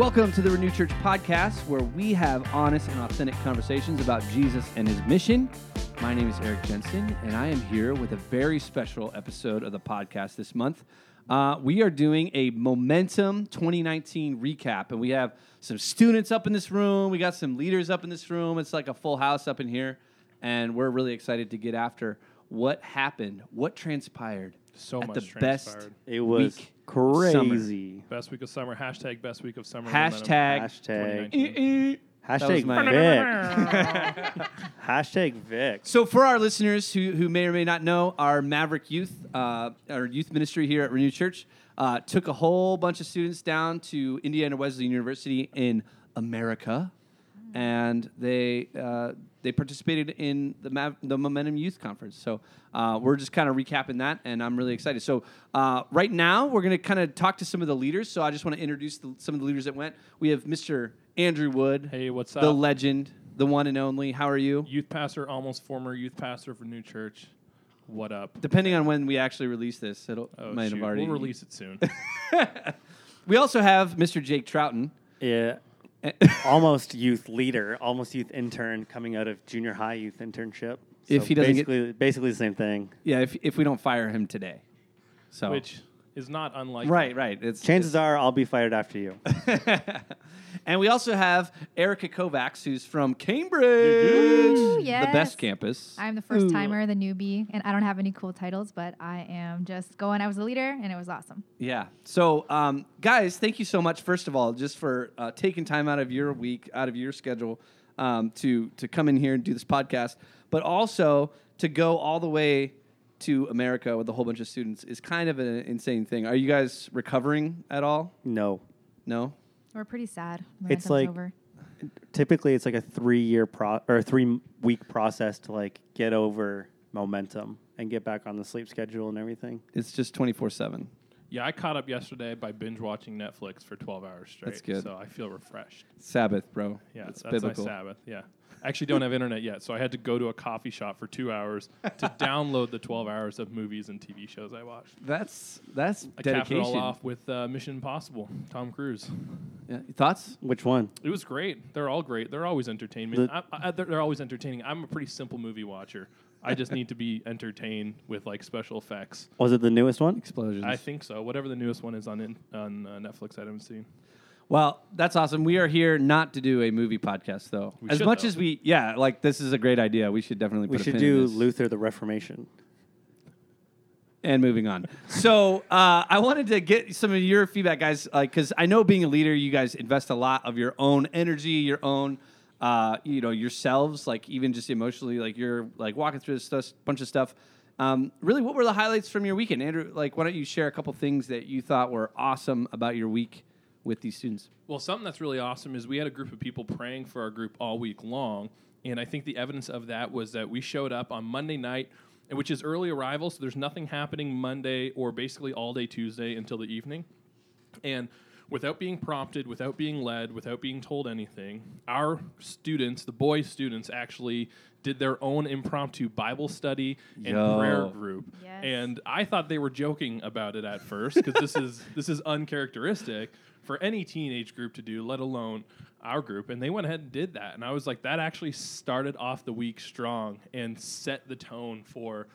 Welcome to the Renew Church podcast, where we have honest and authentic conversations about Jesus and his mission. My name is Erik Jensen, and I am here with a very special episode of the podcast this month. Uh, we are doing a Momentum 2019 recap, and we have some students up in this room. We got some leaders up in this room. It's like a full house up in here, and we're really excited to get after what happened, what transpired So at much the best. It was week crazy. Best week of summer. Hashtag best week of summer. Hashtag. Hashtag. 2019. Hashtag my- Vic. Hashtag Vic. So, for our listeners who, who may or may not know, our Maverick Youth, uh, our youth ministry here at Renew Church, uh, took a whole bunch of students down to Indiana Wesleyan University in America, and they uh, they participated in the Mav- the Momentum Youth Conference. So, uh, we're just kind of recapping that, and I'm really excited. So, uh, right now we're going to kind of talk to some of the leaders. So, I just want to introduce the, some of the leaders that went. We have Mr. Andrew Wood, Hey, what's the up? The legend, the one and only. How are you? Youth pastor, almost former youth pastor for New Church. What up? Depending on when we actually release this, it'll Oh, might shoot. have already. We'll release it soon. We also have Mr. Jake Trouton. Yeah. almost youth leader, almost youth intern coming out of junior high youth internship. If he doesn't get- basically, basically the same thing. Yeah, if if we don't fire him today, so which is not unlikely. right, right. It's Chances are I'll be fired after you. and we also have Erica Kovacs, who's from Cambridge, Ooh, the best campus. I'm the first timer, the newbie, and I don't have any cool titles, but I am just going. I was a leader, and it was awesome. Yeah. So, um, guys, thank you so much. First of all, just for uh, taking time out of your week, out of your schedule, um, to to come in here and do this podcast, but also to go all the way to America with a whole bunch of students is kind of an insane thing. Are you guys recovering at all? No. No. We're pretty sad. It's Momentum's like- over. Typically, it's like a three year pro or three week process to like get over momentum and get back on the sleep schedule and everything. It's just twenty four seven. Yeah, I caught up yesterday by binge watching Netflix for 12 hours straight. That's good. So I feel refreshed. Sabbath, bro. Yeah, it's that's biblical. my Sabbath. Yeah. I actually don't have internet yet, so I had to go to a coffee shop for two hours to download the 12 hours of movies and TV shows I watched. That's that's I capped it all off with uh, Mission Impossible, Tom Cruise. Yeah. Thoughts? Which one? It was great. They're all great. They're always entertaining. The- I, I, they're, they're always entertaining. I'm a pretty simple movie watcher. I just need to be entertained with like special effects. Was it the newest one? Explosions. I think so. Whatever the newest one is on in, on uh, Netflix, I haven't seen. Well, that's awesome. We are here not to do a movie podcast, though. We as should, much though. as we, yeah, like this is a great idea. We should definitely We put a should pin in do this. Luther the Reformation. and moving on. so uh, I wanted to get some of your feedback, guys, because I know being a leader, you guys invest a lot of your own energy, your own, uh, you know, yourselves, like even just emotionally, like you're like walking through this stuff, bunch of stuff. Um, really, what were the highlights from your weekend, Andrew? Like, why don't you share a couple things that you thought were awesome about your week with these students? Well, something that's really awesome is we had a group of people praying for our group all week long. And I think the evidence of that was that we showed up on Monday night, which is early arrival. So there's nothing happening Monday or basically all day Tuesday until the evening. And without being prompted, without being led, without being told anything, our students, the boys' students, actually did their own impromptu Bible study and Yo. prayer group. Yes. And I thought they were joking about it at first because this is this is uncharacteristic for any teenage group to do, let alone our group. And they went ahead and did that. And I was like, that actually started off the week strong and set the tone for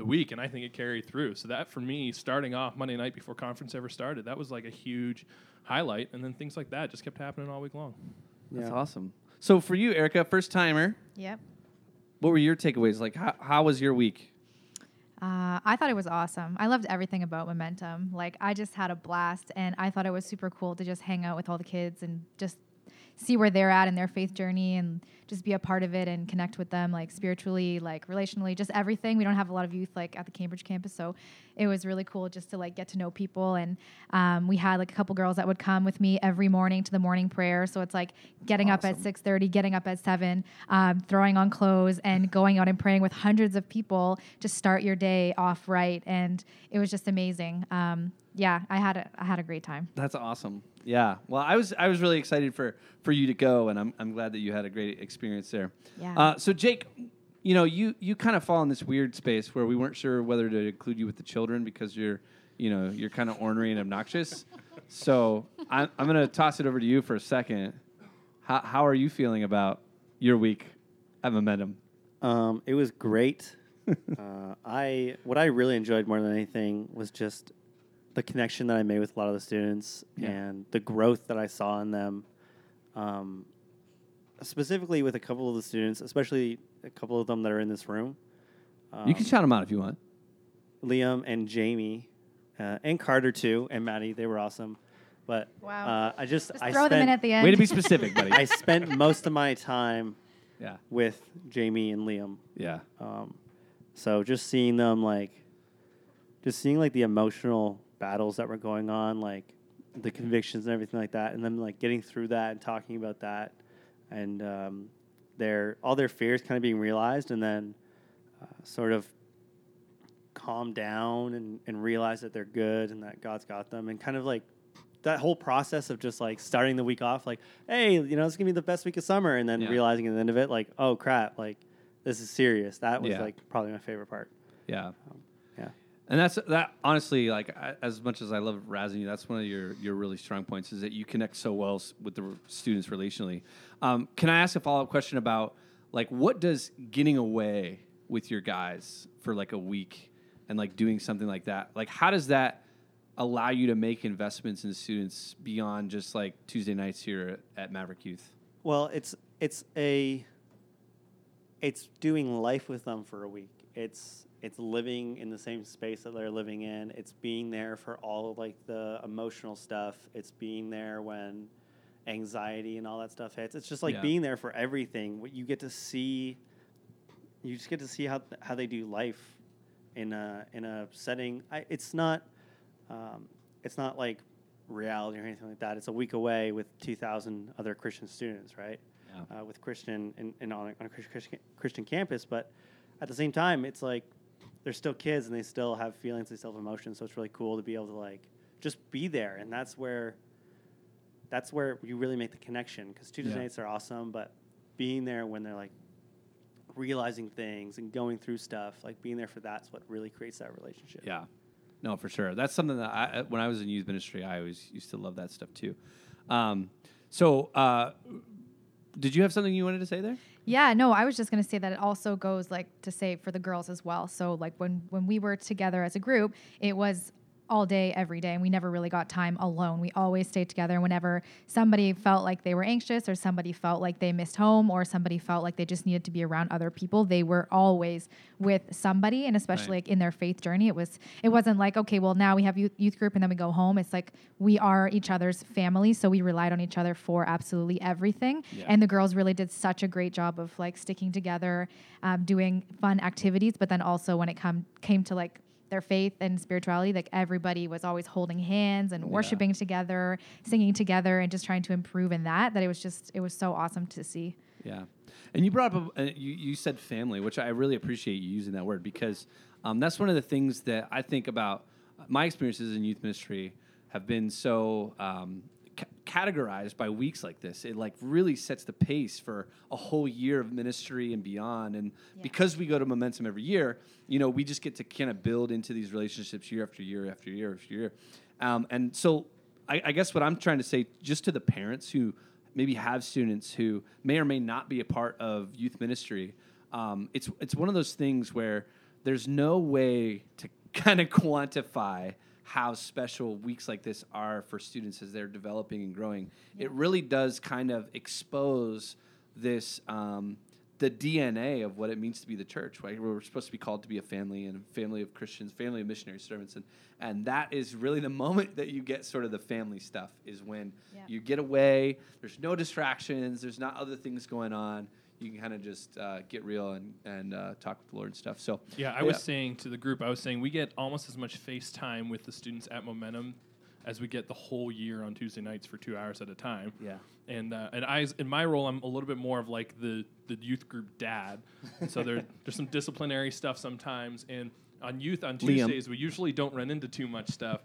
the week. And I think it carried through. So that for me, starting off Monday night before conference ever started, that was like a huge highlight. And then things like that just kept happening all week long. That's awesome. So for you, Erica, first timer, Yep. what were your takeaways? Like, how, how was your week? Uh, I thought it was awesome. I loved everything about Momentum. Like, I just had a blast, and I thought it was super cool to just hang out with all the kids and just see where they're at in their faith journey and just be a part of it and connect with them, like spiritually, like relationally, just everything. We don't have a lot of youth like at the Cambridge campus, so it was really cool just to like get to know people. And um, we had like a couple girls that would come with me every morning to the morning prayer. So it's like getting up at six thirty, getting up at seven, um, throwing on clothes, and going out and praying with hundreds of people to start your day off right. And it was just amazing. Um, yeah, I had a I had a great time. That's awesome. Yeah. Well, I was I was really excited for for you to go, and I'm I'm glad that you had a great experience there. Yeah. Uh, so Jake, you know, you you kind of fall in this weird space where we weren't sure whether to include you with the children because you're, you know, you're kind of ornery and obnoxious. So I'm I'm going to toss it over to you for a second. How, how are you feeling about your week at Momentum? Um, it was great. uh, I what I really enjoyed more than anything was just the connection that I made with a lot of the students Yeah. and the growth that I saw in them. Um, specifically with a couple of the students, especially a couple of them that are in this room. Um, you can shout them out if you want. Liam and Jamie, uh, and Carter too, and Maddie. They were awesome. But Wow. uh, I just, Just I throw spent, them in at the end. Way to be specific, buddy. I spent most of my time yeah. with Jamie and Liam. Yeah. Um, so just seeing them like, just seeing like the emotional battles that were going on, like the convictions and everything like that, and then like getting through that and talking about that, and um, their all their fears kind of being realized, and then uh, sort of calm down and, and realize that they're good and that God's got them, and kind of like that whole process of just like starting the week off like, hey, you know, it's gonna be the best week of summer, and then Yeah. realizing at the end of it, like, oh crap, like this is serious. That was Yeah. like probably my favorite part. Yeah. Yeah. And that's that. Honestly, like as much as I love razzing you, that's one of your your really strong points is that you connect so well with the students relationally. Um, can I ask a follow up question about like what does getting away with your guys for like a week and like doing something like that like how does that allow you to make investments in students beyond just like Tuesday nights here at Maverick Youth? Well, it's it's a it's doing life with them for a week. It's it's living in the same space that they're living in. It's being there for all of like the emotional stuff. It's being there when anxiety and all that stuff hits. It's just like Yeah. being there for everything. What you get to see you just get to see how how they do life in a in a setting. I, it's not um, it's not like reality or anything like that. It's a week away with 2,000 other Christian students, right? Yeah. Uh, with Christian and, and on, a, on a Christian, Christian campus, but at the same time, it's like they're still kids and they still have feelings, they still have emotions. So it's really cool to be able to like just be there, and that's where that's where you really make the connection. Because Tuesday Yeah. nights are awesome, but being there when they're like realizing things and going through stuff, like being there for that's what really creates that relationship. Yeah, no, for sure. That's something that I, when I was in youth ministry, I always used to love that stuff too. Um, so, uh, did you have something you wanted to say there? Yeah, no, I was just going to say that it also goes like to say for the girls as well. So like when when we were together as a group, it was all day every day and we never really got time alone. We always stayed together whenever somebody felt like they were anxious or somebody felt like they missed home or somebody felt like they just needed to be around other people, they were always with somebody and especially Right. like in their faith journey. It was it wasn't like okay, well now we have youth, youth group and then we go home. It's like we are each other's family, so we relied on each other for absolutely everything. Yeah. And the girls really did such a great job of like sticking together, um, doing fun activities. But then also when it come came to like their faith and spirituality, like everybody was always holding hands and worshiping together, singing together, and just trying to improve in that. That it was just it was so awesome to see. Yeah, and you brought up a, uh, you you said family, which I really appreciate you using that word because um, that's one of the things that I think about. My experiences in youth ministry have been so um, ca- categorized by weeks like this. It like really sets the pace for a whole year of ministry and beyond. And because we go to Momentum every year, you know, we just get to kind of build into these relationships year after year after year after year. Um, and so I, I guess what I'm trying to say, just to the parents who maybe have students who may or may not be a part of youth ministry, um, it's it's one of those things where there's no way to kind of quantify how special weeks like this are for students as they're developing and growing. It really does kind of expose this. Um, the DNA of what it means to be the church. Right? We're supposed to be called to be a family and a family of Christians, family of missionary servants, and and that is really the moment that you get sort of the family stuff is when Yeah. you get away. There's no distractions. There's not other things going on. You can kind of just uh, get real and and uh, talk with the Lord and stuff. So Yeah, I was saying to the group, I was saying we get almost as much face time with the students at Momentum as we get the whole year on Tuesday nights for two hours at a time. Yeah. And uh, and I, in my role, I'm a little bit more of like the the youth group dad. And so there there's some disciplinary stuff sometimes, and on youth on Liam. Tuesdays we usually don't run into too much stuff.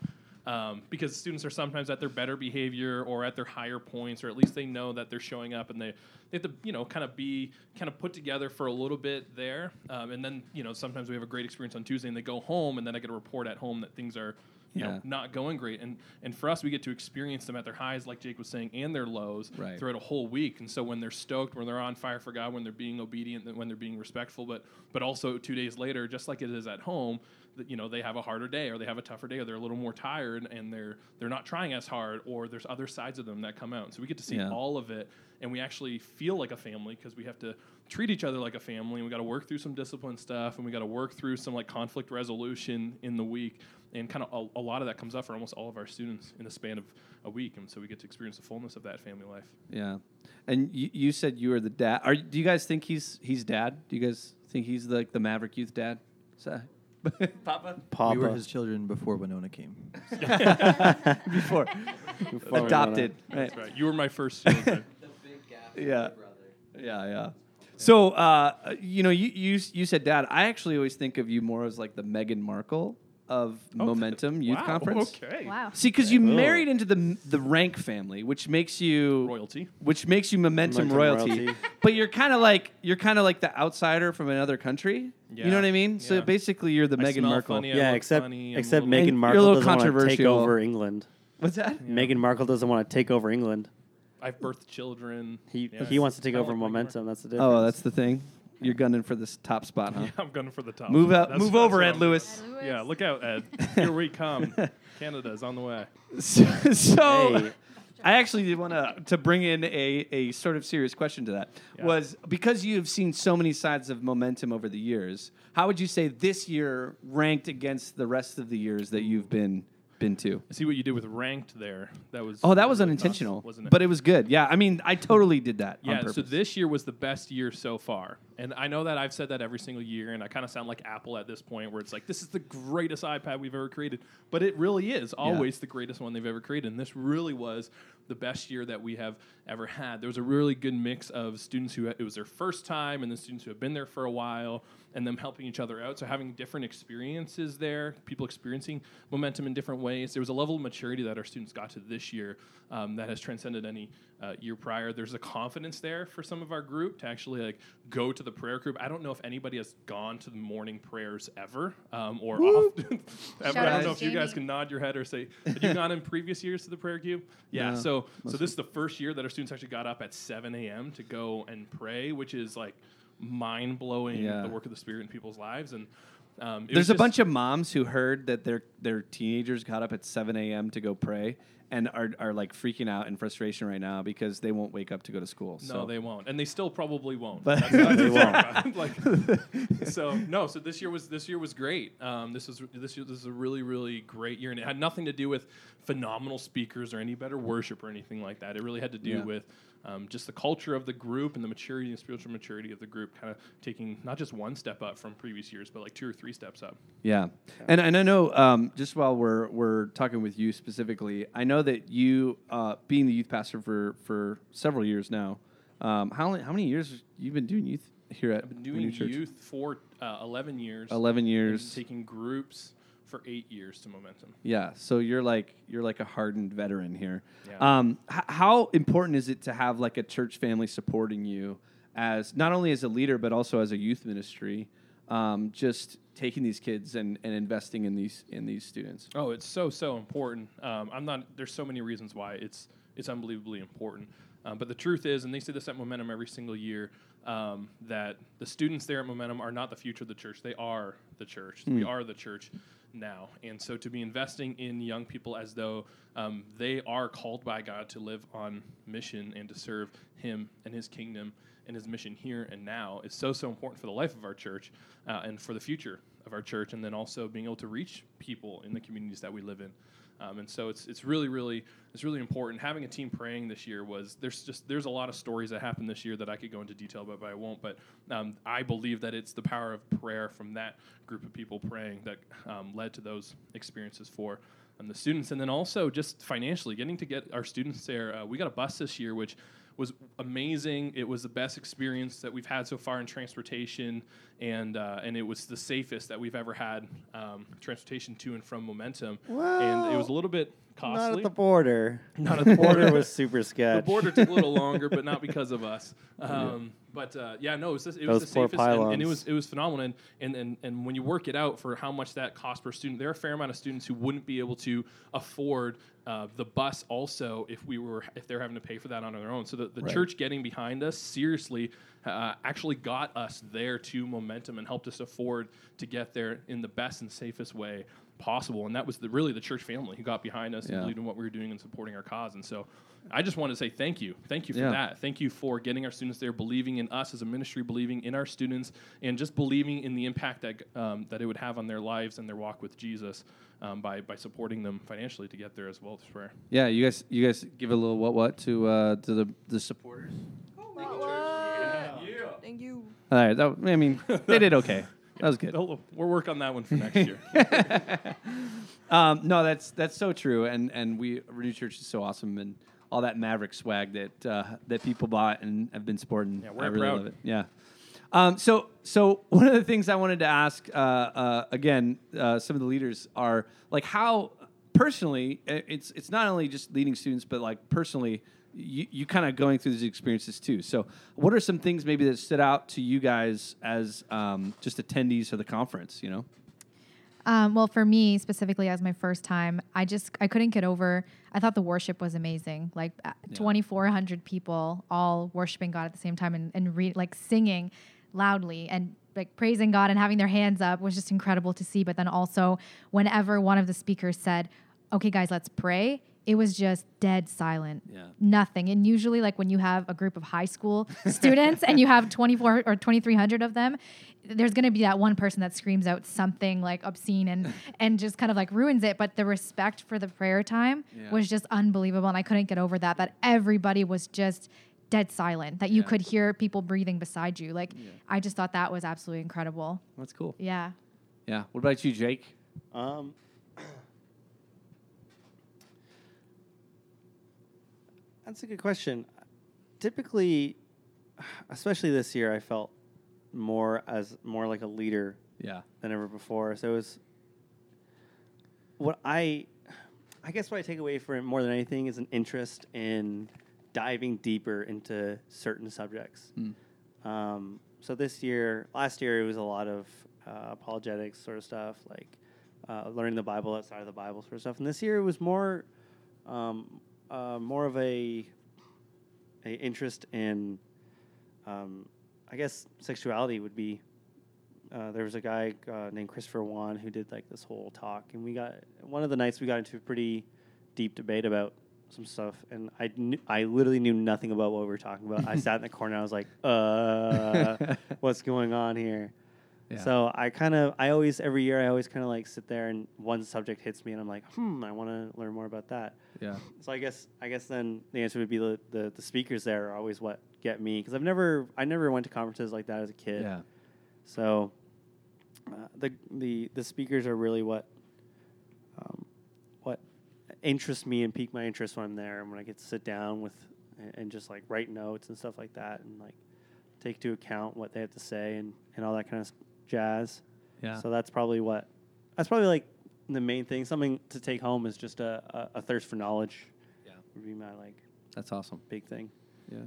Um, because students are sometimes at their better behavior or at their higher points, or at least they know that they're showing up and they, they have to, you know, kind of be kind of put together for a little bit there. Um, and then, you know, sometimes we have a great experience on Tuesday and they go home and then I get a report at home that things are you Yeah. know not going great. And and for us, we get to experience them at their highs, like Jake was saying, and their lows Right. throughout a whole week. And so when they're stoked, when they're on fire for God, when they're being obedient, when they're being respectful, but but also two days later, just like it is at home, you know they have a harder day or they have a tougher day or they're a little more tired and they're they're not trying as hard or there's other sides of them that come out. So we get to see Yeah. all of it, and we actually feel like a family because we have to treat each other like a family. and We got to work through some discipline stuff, and we got to work through some like conflict resolution in the week. And kind of a, a lot of that comes up for almost all of our students in the span of a week, and so we get to experience the fullness of that family life. Yeah, and you, you said you were the dad. Are do you guys think he's he's dad? Do you guys think he's like the Maverick Youth dad? So, Papa Papa. We were his children before Winona came. before Before adopted. Right. That's right. You were my first children. Yeah. Yeah, yeah. So, uh, you know, you, you you said dad. I actually always think of you more as like the Meghan Markle of Momentum Youth wow, Conference. Okay. Wow. See, because you Oh. married into the the rank family, which makes you Royalty. which makes you momentum, Momentum royalty. royalty. but you're kind of like you're kind of like the outsider from another country. You know what I mean? So basically, you're the I Meghan smell Markle. funny, I Yeah, look except funny, I'm a except little- Meghan And Markle you're a little doesn't want to take controversial. over England. What's that? Yeah. Meghan Markle doesn't want to take over England. I've birthed children. He Yeah, he wants to take kinda over like Meghan momentum. That's the oh, difference. Oh, that's the thing. You're gunning for this top spot, huh? Yeah, I'm gunning for the top. Move out, That's- move that's over, what Ed I'm doing. Lewis. Ed Lewis. Yeah, look out, Ed. Here we come. Canada's on the way. So, so Hey. I actually did want to to bring in a, a sort of serious question to that. Yeah. Was because you have seen so many sides of momentum over the years. How would you say this year ranked against the rest of the years that you've been been to? I see what you did with ranked there. That was Oh, that was really unintentional, tough, wasn't it? but it was good. Yeah, I mean, I totally did that. on yeah. So this year was the best year so far, and I know that I've said that every single year, and I kind of sound like Apple at this point, where it's like this is the greatest iPad we've ever created, but it really is always the greatest one they've ever created, and this really was the best year that we have ever had. There was a really good mix of students who it was their first time, and the students who have been there for a while, and them helping each other out. So having different experiences there, people experiencing momentum in different ways. There was a level of maturity that our students got to this year um, that has transcended any uh, year prior. There's a confidence there for some of our group to actually like go to the prayer group. I don't know if anybody has gone to the morning prayers ever um, or often. ever. I don't know if you guys can nod your head or say, "Have you gone in previous years to the prayer cube?" Yeah. No, so so this is the first year that our students actually got up at 7 a.m. to go and pray, which is like mind blowing Yeah. the work of the Spirit in people's lives. And um, There's a bunch of moms who heard that their their teenagers got up at 7 a.m. to go pray and are, are like freaking out in frustration right now because they won't wake up to go to school. No, so. they won't, and they still probably won't. But- They won't. like, so no, so this year was this year was great. Um, this was this year this is a really really great year, and it had nothing to do with phenomenal speakers or any better worship or anything like that. It really had to do Yeah. with um, just the culture of the group and the maturity and spiritual maturity of the group, kind of taking not just one step up from previous years, but like two or three steps up. Yeah, and and I know um, just while we're we're talking with you specifically, I know that you, uh, being the youth pastor for for several years now, um, how many how many years you've been doing youth here at I've been doing Church? youth for uh, 11 years. Eleven years. taking groups for eight years to Momentum. Yeah, so you're like you're like a hardened veteran here. Yeah. Um, h- how important is it to have like a church family supporting you as not only as a leader but also as a youth ministry? Um, just taking these kids and, and investing in these in these students. Oh, it's so so important. Um, I'm not. There's so many reasons why it's it's unbelievably important. Um, but the truth is, and they say this at Momentum every single year, um, that the students there at Momentum are not the future of the church. They are the church. We are the church now. And so to be investing in young people as though um, they are called by God to live on mission and to serve Him and His kingdom and His mission here and now is so so important for the life of our church uh, and for the future of our church, and then also being able to reach people in the communities that we live in. Um, and so it's it's really really it's really important. Having a team praying this year was there's just there's a lot of stories that happened this year that I could go into detail about, but I won't. But um, I believe that it's the power of prayer from that group of people praying that um, led to those experiences for um, the students, and then also just financially getting to get our students there. Uh, we got a bus this year, which was amazing. It was the best experience that we've had so far in transportation, and uh, and it was the safest that we've ever had um, transportation to and from Momentum. and it was a little bit costly. Not at the border. Not at the the border was super The border took a little longer, but not because of us. Um, But uh, yeah, no, it was, just, it was the safest, and, and it was it was phenomenal. And, and and and when you work it out for how much that costs per student, there are a fair amount of students who wouldn't be able to afford uh, the bus also if we were if they're having to pay for that on their own. So the, the Right. church getting behind us seriously uh, actually got us there to momentum and helped us afford to get there in the best and safest way possible. And that was the, really the church family who got behind us Yeah. and believed in what we were doing and supporting our cause. And so I just want to say thank you. Thank you for Yeah. that. Thank you for getting our students there, believing in us as a ministry, believing in our students, and just believing in the impact that, um, that it would have on their lives and their walk with Jesus um, by, by supporting them financially to get there as well as prayer. Yeah, you guys, you guys give a little what what to uh, to the the supporters. oh Thank you. All right, that, I mean, they did okay. That was good. We'll we'll work on that one for next year. Um, no, that's that's so true, and and we Renew Church is so awesome, and all that Maverick swag that uh, that people bought and have been sporting. Yeah, we're I really proud. love it. Yeah. Um, so so one of the things I wanted to ask uh, uh, again, uh, some of the leaders are like how personally it's it's not only just leading students, but like personally. You, you kind of going through these experiences too. So, what are some things maybe that stood out to you guys as um, just attendees of the conference? You know, Um, well, for me specifically, as my first time, I just I couldn't get over. I thought the worship was amazing. Like twenty four hundred people all worshiping God at the same time and and re- like singing loudly and like praising God and having their hands up was just incredible to see. But then also, whenever one of the speakers said, "Okay, guys, let's pray," it was just dead silent. Yeah. Nothing. And usually, like when you have a group of high school students and you have 24 or 2,300 of them, there's going to be that one person that screams out something like obscene and and just kind of like ruins it. But the respect for the prayer time Yeah. was just unbelievable, and I couldn't get over that. That everybody was just dead silent. That you Yeah. could hear people breathing beside you. Like I just thought that was absolutely incredible. that's cool. Yeah. Yeah. What about you, Jake? Um, that's a good question. Typically, especially this year, I felt more as more like a leader Yeah. than ever before. So it was what I, I guess what I take away from it more than anything is an interest in diving deeper into certain subjects. Um, so this year, last year, it was a lot of uh, apologetics sort of stuff, like uh, learning the Bible outside of the Bible sort of stuff. And this year, it was more, um, uh, more of a, a interest in, um, I guess, sexuality would be. Uh, there was a guy uh, named Christopher Yuan who did like this whole talk, and we got one of the nights we got into a pretty deep debate about some stuff, and I knew, I literally knew nothing about what we were talking about. I sat in the corner, I was like, uh, what's going on here? Yeah. So I kind of, I always every year I always kind of like sit there and one subject hits me, and I'm like, hmm, I want to learn more about that. Yeah. So I guess I guess then the answer would be the the, the speakers there are always what get me because I've never I never went to conferences like that as a kid. Yeah. So uh, the the the speakers are really what um, what interests me and pique my interest when I'm there and when I get to sit down with and, and just like write notes and stuff like that and like take to account what they have to say and, and all that kind of jazz. Yeah. So that's probably what that's probably like the main thing. Something to take home is just a, a, a thirst for knowledge. Yeah. Would be my like That's awesome. big thing. Yeah.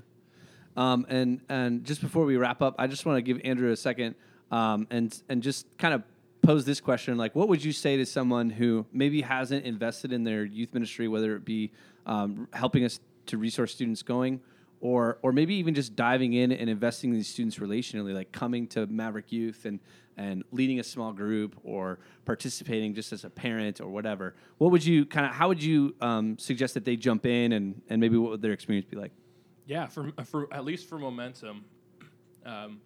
Um, and and just before we wrap up, I just want to give Andrew a second um, and and just kind of pose this question: like, what would you say to someone who maybe hasn't invested in their youth ministry, whether it be um, helping us to resource students going, or or maybe even just diving in and investing in these students relationally, like coming to Maverick Youth and and leading a small group or participating just as a parent or whatever. What would you kind of how would you um, suggest that they jump in and and maybe what would their experience be like? Yeah, for, for at least for momentum, um,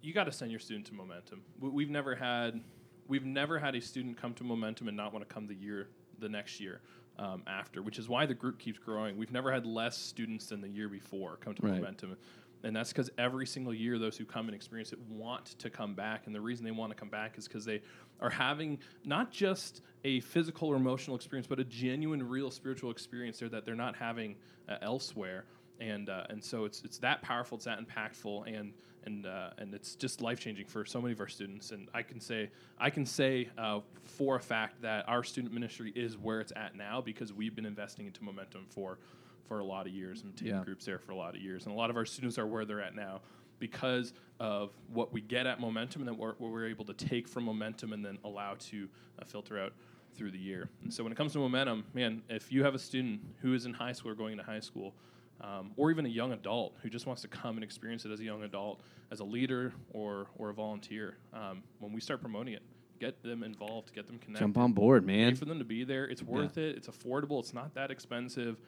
you got to send your student to momentum. We, we've never had we've never had a student come to momentum and not want to come the year the next year um, after, which is why the group keeps growing. We've never had less students than the year before come to Right. momentum. And that's because every single year, those who come and experience it want to come back. And the reason they want to come back is because they are having not just a physical or emotional experience, but a genuine, real spiritual experience there that they're not having uh, elsewhere and uh, and so it's it's that powerful, it's that impactful, and and uh, and it's just life changing for so many of our students. And I can say I can say uh, for a fact that our student ministry is where it's at now because we've been investing into momentum for for a lot of years and taken Yeah. groups there for a lot of years. And a lot of our students are where they're at now because of what we get at momentum and then what we're able to take from momentum and then allow to uh, filter out through the year. And so when it comes to momentum, man, if you have a student who is in high school or going into high school, um, or even a young adult who just wants to come and experience it as a young adult, as a leader or or a volunteer, um, when we start promoting it, get them involved, get them connected. Jump on board, Pay man. for them to be there. It's worth it. It's affordable. It's not that expensive.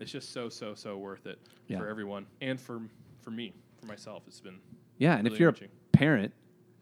It's just so so so worth it Yeah. for everyone and for for me for myself. It's been Yeah, and if you're enriching. a parent,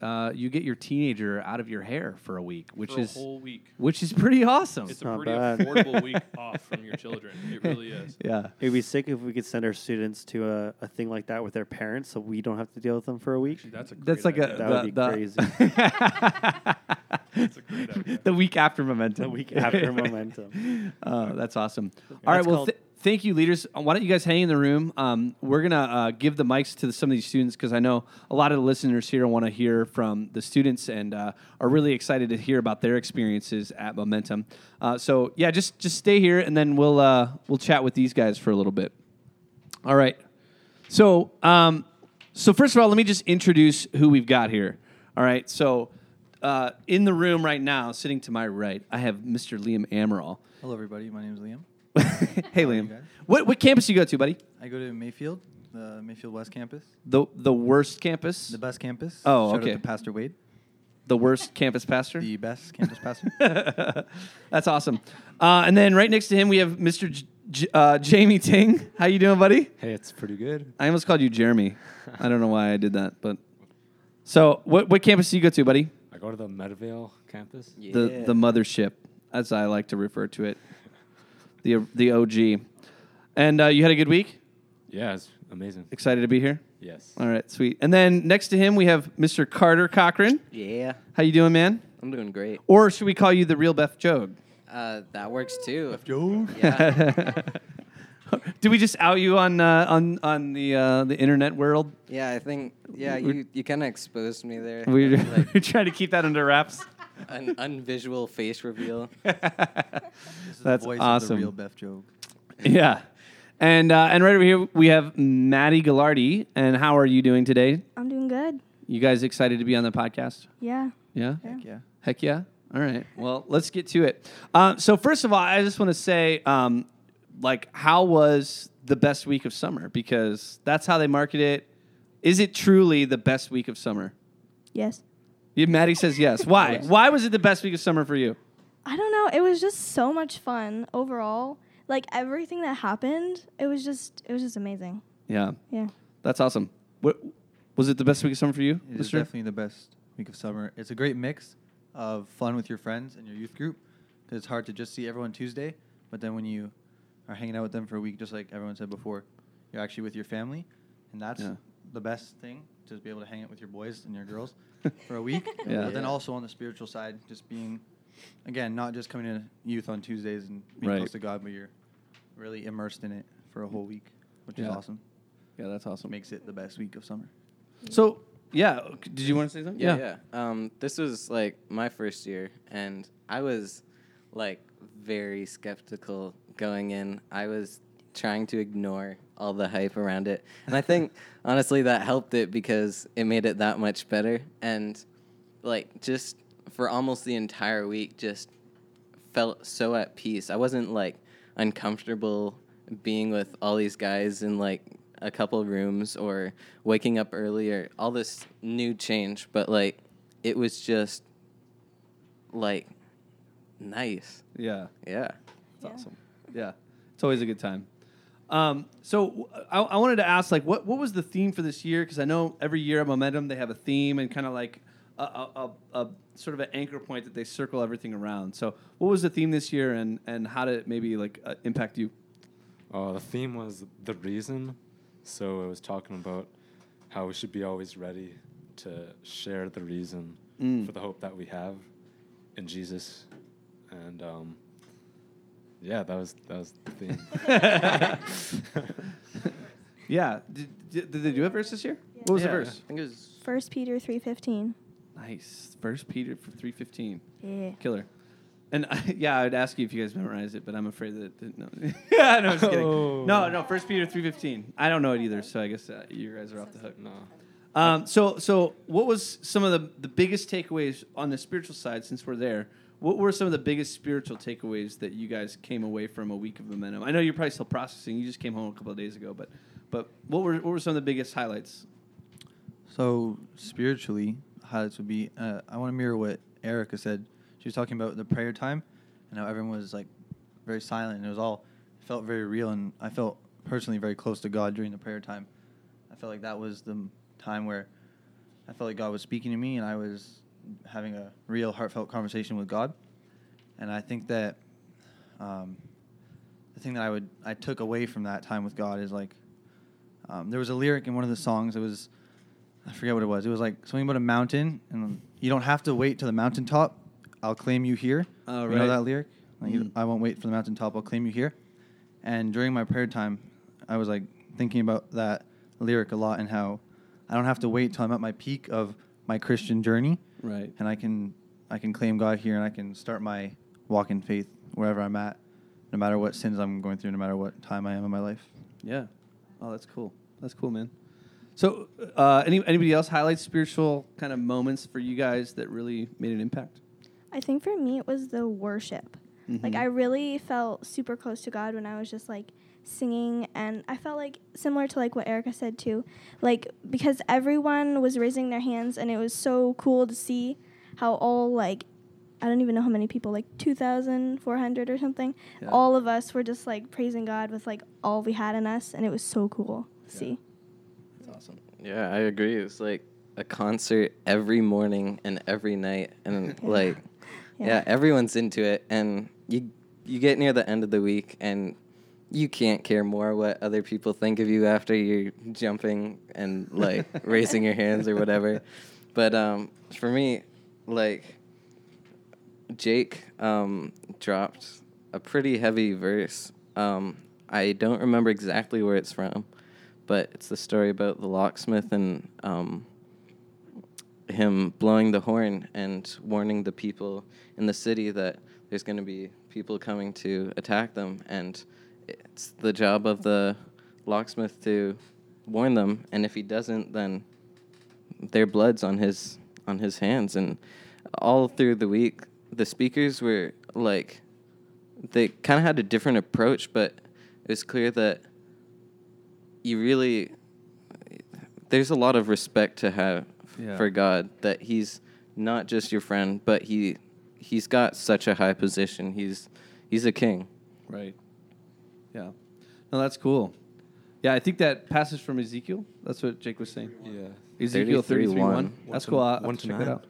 uh, you get your teenager out of your hair for a week, which for is whole week. which is pretty awesome. It's a pretty bad. affordable week off from your children. It really is. yeah. It'd be sick if we could send our students to a, a thing like that with their parents, so we don't have to deal with them for a week. Actually, that's a great That's like a. That the, would be the- crazy. That's a great idea. the week after momentum. The week after momentum. Oh, that's awesome. All right, That's well, called- th- thank you, leaders. Uh, Why don't you guys hang in the room? Um, we're gonna uh, give the mics to some of these students because I know a lot of the listeners here want to hear from the students and uh, are really excited to hear about their experiences at Momentum. Uh, so yeah, just just stay here and then we'll uh, we'll chat with these guys for a little bit. All right. So, um, so first of all, let me just introduce who we've got here. All right. So, uh, in the room right now, sitting to my right, I have Mr. Liam Amaral. Hello, everybody. My name is Liam. hey, How Liam. What what campus you go to, buddy? I go to Mayfield, the Mayfield West campus, The the worst campus, the best campus. Oh, Shout okay. Out to Pastor Wade, the worst campus pastor. the best campus pastor. That's awesome. Uh, and then right next to him, we have Mr. J- J- uh, Jamie Ting. How you doing, buddy? Hey, it's pretty good. I almost called you Jeremy. I don't know why I did that, but so what what campus do you go to, buddy? I go to the Meadowvale campus. the the mothership, as I like to refer to it, the the OG. And uh, you had a good week. Yeah, it's amazing. Excited to be here. Yes. All right, sweet. And then next to him we have Mr. Carter Cochran. Yeah, How you doing, man? I'm doing great. Or should we call you the real Beth Jogue? Uh, that works too. Joe. Yeah, Did we just out you on uh, on on the uh, the internet world? yeah. I think yeah. You you kind of exposed me there. We're, like we're trying to keep that under wraps. an unvisual face reveal. This is That's the voice awesome. of the real Beth Joe. Yeah. And uh, and right over here we have Maddie Gallardi. And how are you doing today? I'm doing good. You guys excited to be on the podcast? Yeah. Yeah. Heck yeah. Heck yeah. All right. Well, let's get to it. Uh, so first of all, I just want to say, um, like, how was the best week of summer? Because that's how they market it. Is it truly the best week of summer? Yes. Yeah, Maddie says yes. Why? Why was it the best week of summer for you? I don't know. It was just so much fun overall. Like everything that happened, it was just it was just amazing. Yeah, Yeah. that's awesome. What was it the best week of summer for you? It is Lister? definitely the best week of summer. It's a great mix of fun with your friends and your youth group because it's hard to just see everyone Tuesday, but then when you are hanging out with them for a week, just like everyone said before, you're actually with your family, and that's Yeah. the best thing to be able to hang out with your boys and your girls for a week. Yeah. But then also on the spiritual side, just being, again, not just coming to youth on Tuesdays and being Right. close to God, but you're really immersed in it for a whole week, which Yeah. is awesome. Yeah, that's awesome. Makes it the best week of summer. So yeah, did you want to say something? Yeah, yeah. Um, this was like my first year, and I was like very skeptical going in. I was trying to ignore all the hype around it, and I think honestly that helped it because it made it that much better. And like just for almost the entire week, just felt so at peace. I wasn't like uncomfortable being with all these guys in like a couple rooms or waking up early or all this new change, but like it was just like nice. Yeah. Yeah. It's awesome. Yeah, it's always a good time. Um, so I wanted to ask, like, what what was the theme for this year? Because I know every year at Momentum they have a theme and kind of like a, a, a, a sort of an anchor point that they circle everything around. So what was the theme this year, and and how did it maybe like uh, impact you? Uh, the theme was the reason. So it was talking about how we should be always ready to share the reason Mm. for the hope that we have in Jesus. And um, yeah, that was that was the theme. Yeah, did, did, did they do a verse this year? What was Yeah, the verse? I think it was First Peter three fifteen. Nice, First Peter for three fifteen. Yeah. Killer. And I, yeah, I'd ask you if you guys memorize it, but I'm afraid that, that no. yeah, no, just kidding. Oh. No, no. First Peter three fifteen. I don't know it either, so I guess uh, you guys are off the hook. No. Um, so, so what was some of the, the biggest takeaways on the spiritual side since we're there? What were some of the biggest spiritual takeaways that you guys came away from a week of momentum? I know you're probably still processing. You just came home a couple of days ago, but but what were what were some of the biggest highlights? So spiritually, highlights would be uh, I want to mirror what Erica said. She was talking about the prayer time and how everyone was like very silent and it was all felt very real and I felt personally very close to God during the prayer time. I felt like that was the time where I felt like God was speaking to me and I was having a real heartfelt conversation with God. And I think that um, the thing that I would I took away from that time with God is like um, there was a lyric in one of the songs. It was I forget what it was. It was like something about a mountain, and you don't have to wait to the mountaintop. I'll claim you here. Oh, You know that lyric? Like, Mm. I won't wait for the mountaintop. I'll claim you here. And during my prayer time, I was like thinking about that lyric a lot and how I don't have to wait till I'm at my peak of my Christian journey, Right. and I can I can claim God here, and I can start my walk in faith wherever I'm at, no matter what sins I'm going through, no matter what time I am in my life. Yeah. Oh, that's cool. That's cool, man. So, uh, any anybody else highlight spiritual kind of moments for you guys that really made an impact? I think for me it was the worship. Like Mhm. I really felt super close to God when I was just like singing and I felt like similar to like what Erica said too. Like because everyone was raising their hands and it was so cool to see how all like I don't even know how many people, like 2,400 or something. Yeah. All of us were just like praising God with like all we had in us and it was so cool to Yeah. see. That's awesome. Yeah, I agree. It was like a concert every morning and every night, and Yeah. like, yeah. Yeah. everyone's into it. And you you get near the end of the week, and you can't care more what other people think of you after you're jumping and like raising your hands or whatever. But um, for me, like Jake um, dropped a pretty heavy verse. Um, I don't remember exactly where it's from, but it's the story about the locksmith and um, him blowing the horn and warning the people in the city that there's going to be people coming to attack them. And it's the job of the locksmith to warn them. And if he doesn't, then their blood's on his on his hands. And all through the week, the speakers were like, they kind of had a different approach, but it was clear that you really there's a lot of respect to have Yeah. for God that he's not just your friend, but he he's got such a high position. He's he's a king. Right. Yeah. No, that's cool. Yeah, I think that passage from Ezekiel. That's what Jake was saying. Yeah. Ezekiel 33 1. 1. That's cool. I'll, I'll one to check that out.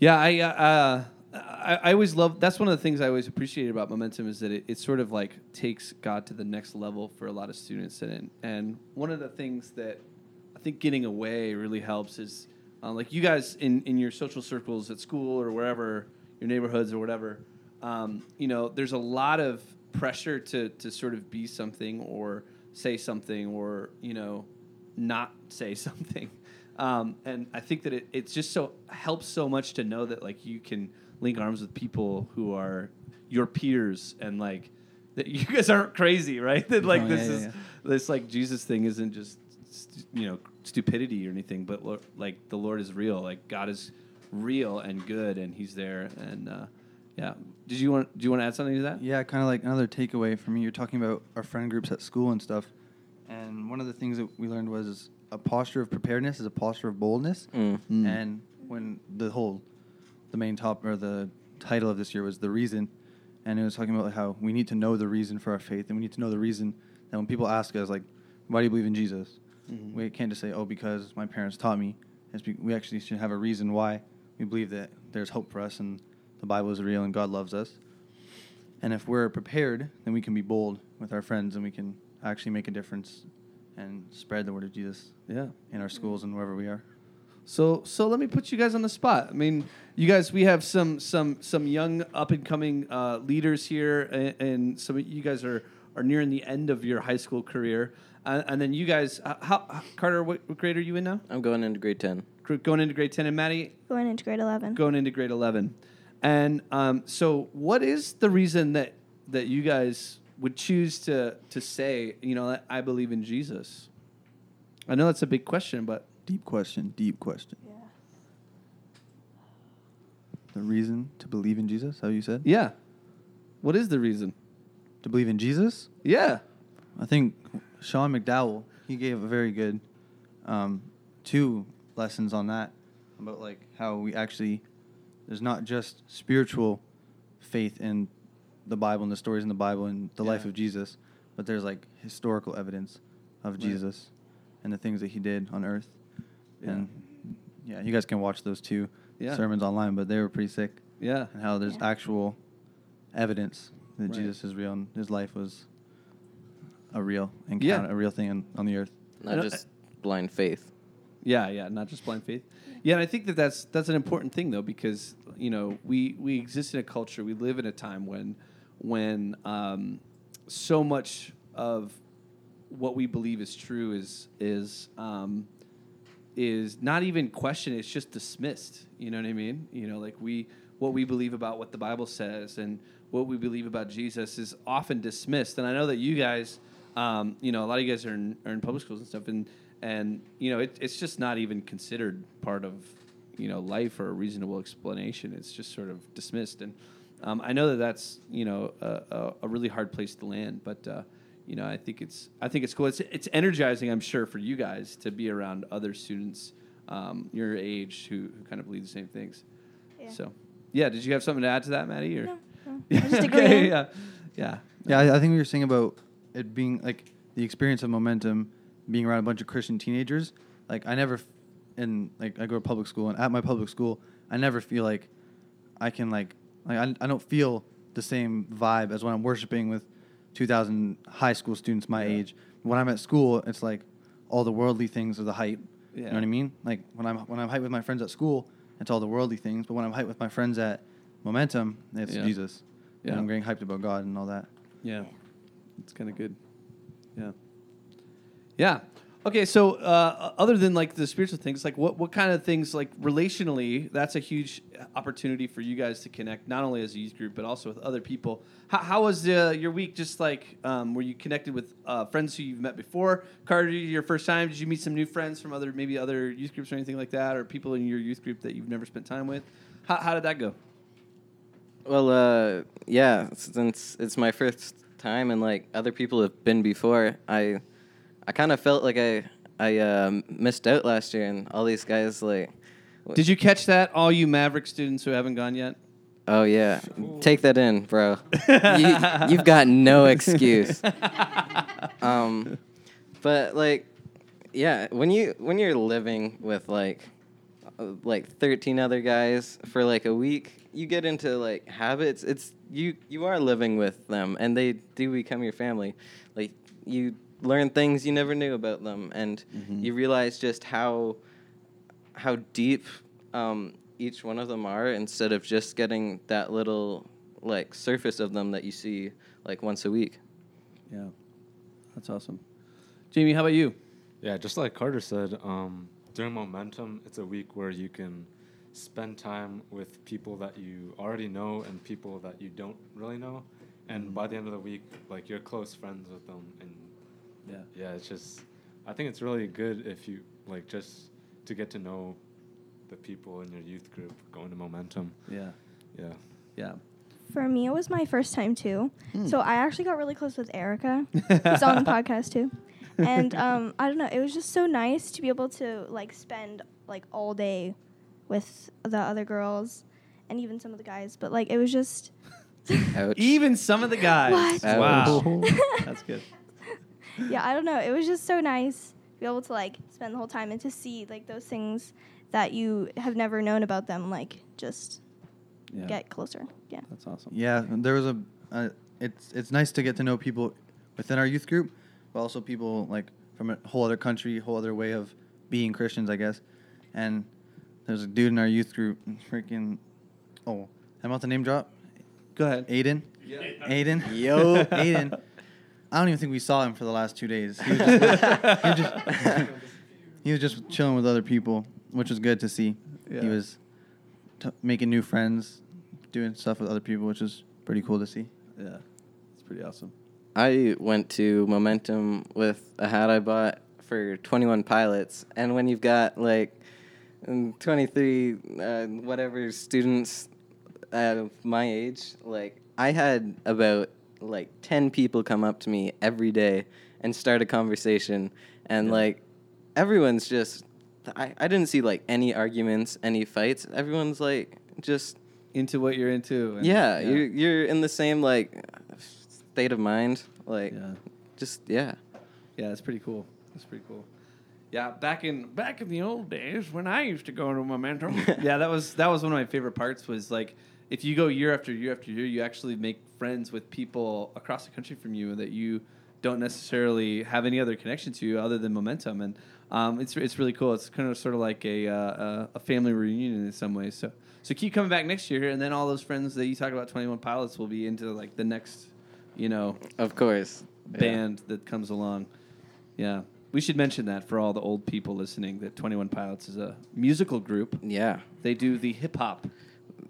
Yeah, I, uh, uh, I I always love. That's one of the things I always appreciate about momentum is that it, it sort of like takes God to the next level for a lot of students, and and one of the things that I think getting away really helps is uh, like you guys in in your social circles at school or wherever your neighborhoods or whatever. Um, you know, there's a lot of pressure to to sort of be something or say something or you know not say something. Um, and I think that it, it's just so helps so much to know that like you can link arms with people who are your peers and like that you guys aren't crazy, right? That like Oh, this yeah, is yeah, this like Jesus thing isn't just st- you know stupidity or anything, but lo- like the Lord is real. Like God is real and good, and He's there. And uh, yeah, did you want do you want to add something to that? Yeah, kind of like another takeaway for me. You're talking about our friend groups at school and stuff, and one of the things that we learned was a posture of preparedness is a posture of boldness. Mm. Mm. And when the whole, the main top or the title of this year was the reason, and it was talking about how we need to know the reason for our faith, and we need to know the reason that when people ask us like, "Why do you believe in Jesus?" Mhm. We can't just say, "Oh, because my parents taught me." It's be- we actually should have a reason why we believe that there's hope for us and the Bible is real and God loves us. And if we're prepared, then we can be bold with our friends and we can actually make a difference and spread the word of Jesus Yeah. in our schools and wherever we are. So so let me put you guys on the spot. I mean, you guys, we have some some some young up and coming uh, leaders here, and, and some of you guys are are nearing the end of your high school career, uh, and then you guys, uh, how Carter, what, what grade are you in now? I'm going into grade 10. Going into grade ten, and Maddie Going into grade 11. going into grade eleven. And um, so, what is the reason that that you guys would choose to to say, you know, I believe in Jesus? I know that's a big question, but Deep question. Deep question. Yeah. The reason to believe in Jesus? How you said? yeah, what is the reason? To believe in Jesus? Yeah, I think Sean McDowell he gave a very good um, two lessons on that about like how we actually there's not just spiritual faith in the Bible and the stories in the Bible and the life of Jesus, but there's like historical evidence of Right. Jesus and the things that he did on earth. Yeah. And yeah, you guys can watch those two Yeah. sermons online, but they were pretty sick. yeah, And how there's Yeah. actual evidence that Right. Jesus is real and his life was a real encounter, Yeah. a real thing on, on the earth. Not know- just blind faith. Yeah, yeah, not just blind faith. Yeah, and I think that that's that's an important thing though because you know we we exist in a culture, we live in a time when when um, so much of what we believe is true is is um, is not even questioned; it's just dismissed. You know what I mean? You know, like we what we believe about what the Bible says and what we believe about Jesus is often dismissed. And I know that you guys, um, you know, a lot of you guys are in, are in public schools and stuff, and and you know, it, it's just not even considered part of you know life or a reasonable explanation. It's just sort of dismissed. And um, I know that that's you know a, a, a really hard place to land, but. Uh, you know, I think it's I think it's cool. It's it's energizing, I'm sure, for you guys to be around other students um, your age who, who kind of believe the same things. Yeah. So, yeah. Did you have something to add to that, Maddie? Or No, no. Yeah, I just okay, yeah, yeah, Yeah, I, I think we were saying about it being like the experience of momentum, being around a bunch of Christian teenagers. Like I never, in like I go to public school, and at my public school, I never feel like I can like like I, I don't feel the same vibe as when I'm worshiping with 2,000 high school students my Yeah. age. When I'm at school, it's like all the worldly things are the hype. Yeah. You know what I mean? Like when I'm when I'm hyped with my friends at school, it's all the worldly things. But when I'm hyped with my friends at Momentum, it's Yeah. Jesus. Yeah. And I'm getting hyped about God and all that. yeah. It's kind of good. Yeah, yeah. Okay, so uh, other than like the spiritual things, like what what kind of things like relationally? That's a huge opportunity for you guys to connect, not only as a youth group but also with other people. How, how was uh, your week? Just like um, were you connected with uh, friends who you've met before? Carter, your first time? Did you meet some new friends from other maybe other youth groups or anything like that, or people in your youth group that you've never spent time with? How, how did that go? Well, uh, yeah, since it's my first time and like other people have been before, I, I kind of felt like I, I uh, missed out last year, and all these guys like, Did you catch that, all you MVRK students who haven't gone yet? oh yeah, take that in, bro. you, you've got no excuse. um, but like, yeah, when you when you're living with like, uh, like thirteen other guys for like a week, you get into like habits. It's you you are living with them, and they do become your family. Like you learn things you never knew about them, and you realize just how how deep um, each one of them are instead of just getting that little like surface of them that you see like once a week. Yeah, that's awesome. Jamie, how about you? Yeah, just like Carter said, um, during Momentum, it's a week where you can spend time with people that you already know and people that you don't really know. And by the end of the week, like you're close friends with them. And Yeah. yeah, it's just, I think it's really good if you, like, just to get to know the people in your youth group going to Momentum. Yeah. Yeah. Yeah. For me, it was my first time too. Hmm. So I actually got really close with Erica. Who's on the podcast too. And um, I don't know, it was just so nice to be able to like spend like all day with the other girls and even some of the guys. But like it was just Even some of the guys. What? Wow. That's good. Yeah, I don't know. It was just so nice to be able to like spend the whole time and to see like those things that you have never known about them, like just Yeah. get closer. Yeah. That's awesome. Yeah, there was a. Uh, it's it's nice to get to know people within our youth group, but also people like from a whole other country, whole other way of being Christians, I guess. And there's a dude in our youth group, freaking. Oh, I'm about to name drop. Go ahead. Aiden. Yeah. Aiden. Yo. Aiden. I don't even think we saw him for the last two days. He was just, he was just, he was just chilling with other people, which was good to see. Yeah. He was t- making new friends, doing stuff with other people, which is pretty cool to see. Yeah, it's pretty awesome. I went to Momentum with a hat I bought for 21 Pilots, and when you've got like mm, 23 uh, whatever students uh, my age, like I had about like 10 people come up to me every day and start a conversation, and Yeah. like everyone's just. I, I didn't see like any arguments, any fights. Everyone's like just Into what you're into. and- yeah, you're you're in the same like state of mind. Like yeah. just yeah. Yeah, it's pretty cool. It's pretty cool. Yeah, back in back in the old days when I used to go to Momentum. yeah, that was that was one of my favorite parts. Was like if you go year after year after year, you actually make friends with people across the country from you that you don't necessarily have any other connection to other than Momentum, and um, it's it's really cool. It's kind of sort of like a uh, a- a family reunion in some ways. So so keep coming back next year, and then all those friends that you talk about, Twenty One Pilots, will be into like the next, you know, Of course. Yeah. band that comes along. Yeah. We should mention that for all the old people listening that 21 Pilots is a musical group. Yeah. They do the hip hop.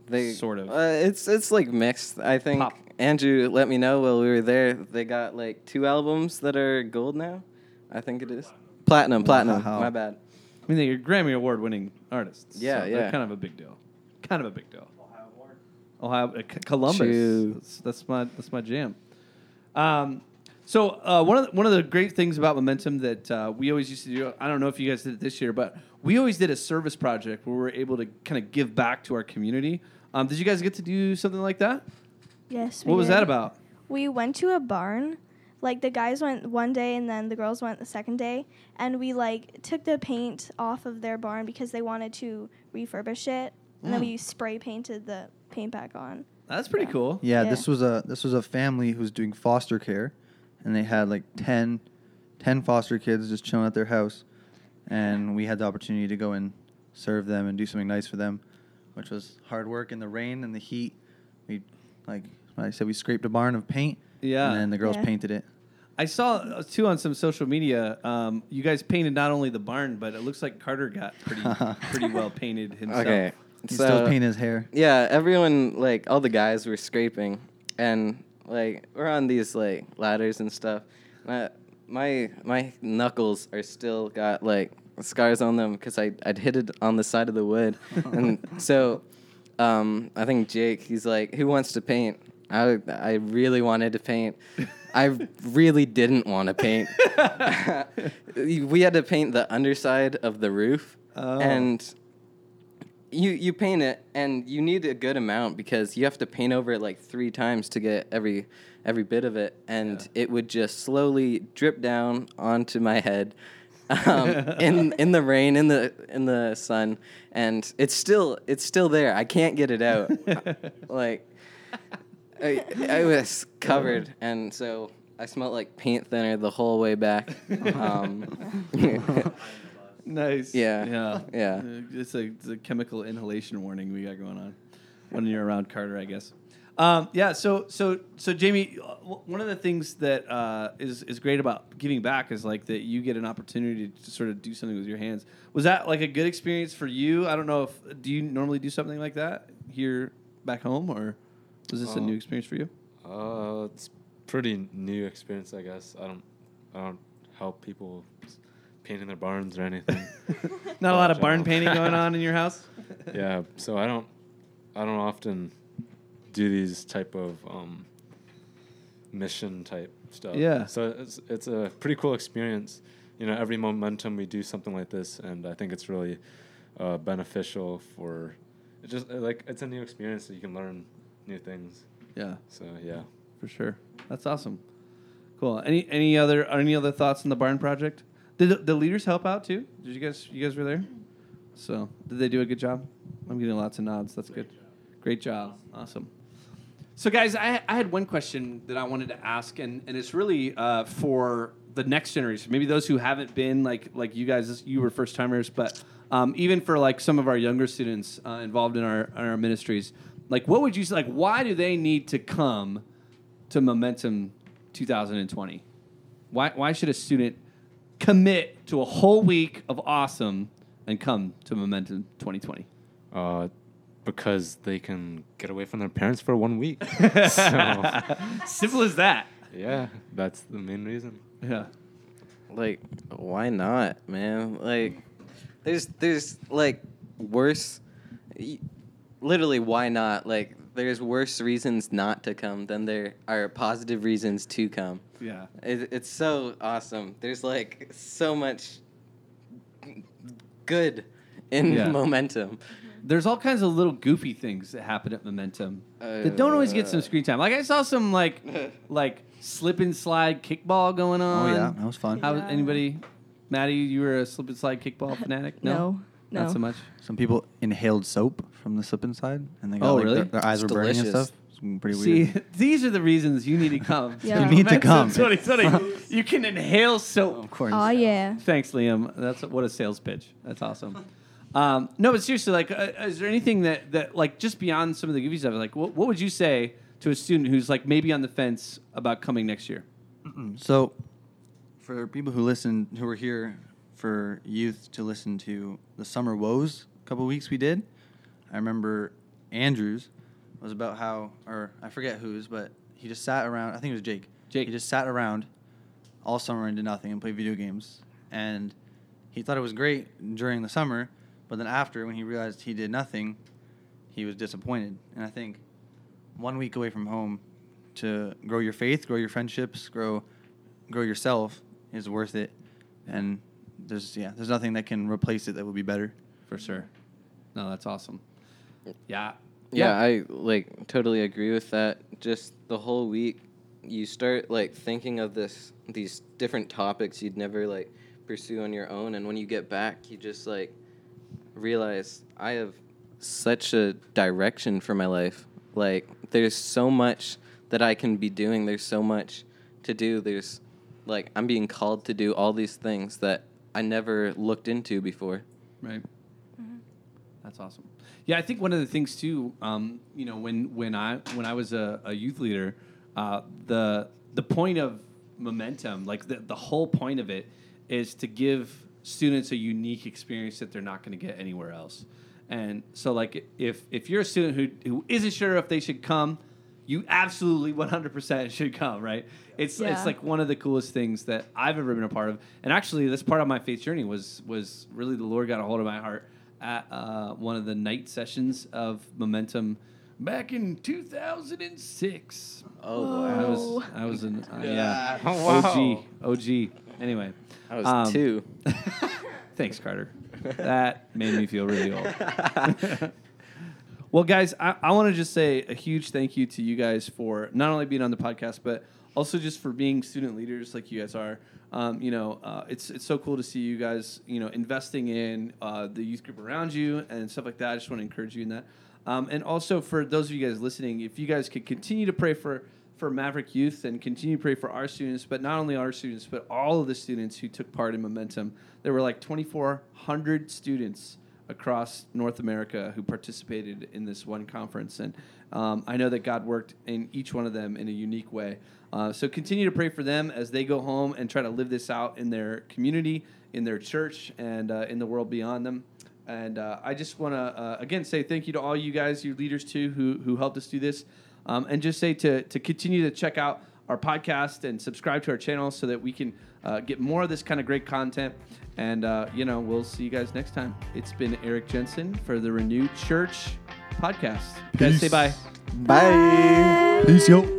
They Sort of. Uh, it's it's like mixed. I think Pop. Andrew let me know while we were there. They got like two albums that are gold now. I think it is platinum. Platinum. Wow. My bad. I mean, they're Grammy Award winning artists. Yeah, so yeah. They're kind of a big deal. Kind of a big deal. Ohio, uh, C- Columbus. That's, that's my that's my jam. Um, so uh, one of the, one of the great things about Momentum that uh, we always used to do. I don't know if you guys did it this year, but we always did a service project where we were able to kind of give back to our community. Um, did you guys get to do something like that? Yes. we What was did. that about? We went to a barn. Like the guys went one day and then the girls went the second day, and we like took the paint off of their barn because they wanted to refurbish it, and then Mm. we spray painted the paint back on. That's pretty Yeah. cool. Yeah, Yeah. this was a this was a family who's doing foster care, and they had like 10, 10 foster kids just chilling at their house, and we had the opportunity to go and serve them and do something nice for them, which was hard work in the rain and the heat. We like I said, we scraped a barn of paint, Yeah. and then the girls Yeah. painted it. I saw uh, too on some social media. Um, you guys painted not only the barn, but it looks like Carter got pretty pretty well painted himself. Okay. He so still painted his hair. yeah, everyone like all the guys were scraping, and like we're on these like ladders and stuff. My my my knuckles are still got like scars on them because I I'd hit it on the side of the wood, and so um, I think Jake he's like, who wants to paint? I I really wanted to paint. I really didn't want to paint. we had to paint the underside of the roof, Oh. and you you paint it and you need a good amount because you have to paint over it like three times to get every every bit of it and it would just slowly drip down onto my head um, in in the rain in the in the sun and it's still it's still there I can't get it out like I, I was covered and so I smelled like paint thinner the whole way back um, Nice. Yeah. Yeah. Yeah. It's a, it's a chemical inhalation warning we got going on when you're around Carter, I guess. Um, yeah. So so so Jamie, uh, one of the things that uh, is is great about giving back is like that you get an opportunity to sort of do something with your hands. Was that like a good experience for you? I don't know if do you normally do something like that here back home, or was this a Uh, new experience for you? Uh, it's pretty new experience, I guess. I don't, I don't help people painting their barns or anything. Not a lot of barn painting going on in your house. yeah, so I don't, I don't often do these type of um, mission type stuff. Yeah. So it's it's a pretty cool experience. You know, every momentum we do something like this, and I think it's really uh, beneficial for. It just like it's a new experience that you can learn new things. Yeah. So yeah. for sure. That's awesome. Cool. Any any other any other thoughts on the barn project? Did the, the leaders help out too? Did you guys you guys were there? So did they do a good job? I'm getting lots of nods. That's good. Great job. Awesome. So guys, I, I had one question that I wanted to ask, and, and it's really uh, for the next generation. Maybe those who haven't been like like you guys, you were first timers, but um, even for like some of our younger students uh, involved in our in our ministries, like what would you? Like, why do they need to come to Momentum 2020? Why, why should a student commit to a whole week of awesome and come to Momentum 2020? Uh, because they can get away from their parents for one week. so, Simple as that. yeah, that's the main reason. Yeah. Like, why not, man? Like, there's there's like worse. y- Literally, why not? Like, there's worse reasons not to come than there are positive reasons to come. Yeah. It, it's so awesome. There's like so much good in Yeah. momentum. There's all kinds of little goofy things that happen at Momentum that don't always get some screen time. Like I saw some like like slip and slide kickball going oh, on. Oh yeah, that was fun. How Yeah. anybody? Maddie, you were a slip and slide kickball fanatic? No, not no. so much. Some people inhaled soap from the slip inside, and they got Oh, like, really? their, their eyes It's were burning and delicious. stuff. It's pretty See, weird. these are the reasons you need to come. Yeah. You need to come. 2020. you can inhale soap. Of course. Oh yeah. Thanks, Liam. That's what a sales pitch. That's awesome. Um, no, but seriously, like, uh, is there anything that that like just beyond some of the goofy stuff? Like, what, what would you say to a student who's like maybe on the fence about coming next year? So, for people who listen, who were here for youth to listen to the summer woes a couple weeks we did, I remember Andrews was about how, or I forget whose, but he just sat around. I think it was Jake. Jake. He just sat around all summer and did nothing and played video games, and he thought it was great during the summer, but then after, when he realized he did nothing, he was disappointed. And I think one week away from home to grow your faith, grow your friendships, grow grow yourself is worth it. And there's yeah, there's nothing that can replace it that would be better. For sure. No, that's awesome. Yeah. Yeah, I like totally agree with that. Just the whole week, you start like thinking of this these different topics you'd never like pursue on your own, and when you get back, you just like realize I have such a direction for my life. Like, there's so much that I can be doing. There's so much to do. There's like I'm being called to do all these things that I never looked into before. Right. That's awesome. Yeah, I think one of the things too, um, you know, when when I when I was a, a youth leader, uh, the the point of momentum, like the the whole point of it, is to give students a unique experience that they're not going to get anywhere else. And so, like, if if you're a student who who isn't sure if they should come, you absolutely 100% should come, right? It's Yeah. it's like one of the coolest things that I've ever been a part of. And actually, this part of my faith journey was was really the Lord got a hold of my heart at uh, one of the night sessions of Momentum back in 2006. Oh I was I was an uh, yeah, Oh, wow. OG OG. Anyway, I was um, two. Thanks, Carter. That made me feel really old. well, guys, I, I want to just say a huge thank you to you guys for not only being on the podcast, but also just for being student leaders like you guys are. Um, you know, uh, it's it's so cool to see you guys, you know, investing in uh, the youth group around you and stuff like that. I just want to encourage you in that. Um, and also for those of you guys listening, if you guys could continue to pray for for MVRK Youth and continue to pray for our students, but not only our students, but all of the students who took part in Momentum. There were like 2,400 students across North America who participated in this one conference. And um, I know that God worked in each one of them in a unique way. Uh, so continue to pray for them as they go home and try to live this out in their community, in their church, and uh, in the world beyond them. And uh, I just want to uh, again say thank you to all you guys, your leaders too, who who helped us do this, um, and just say to to continue to check out our podcast and subscribe to our channel so that we can uh, get more of this kind of great content. And uh, you know, we'll see you guys next time. It's been Erik Jensen for the Renew Church podcast. You guys say bye. Bye. Peace, yo.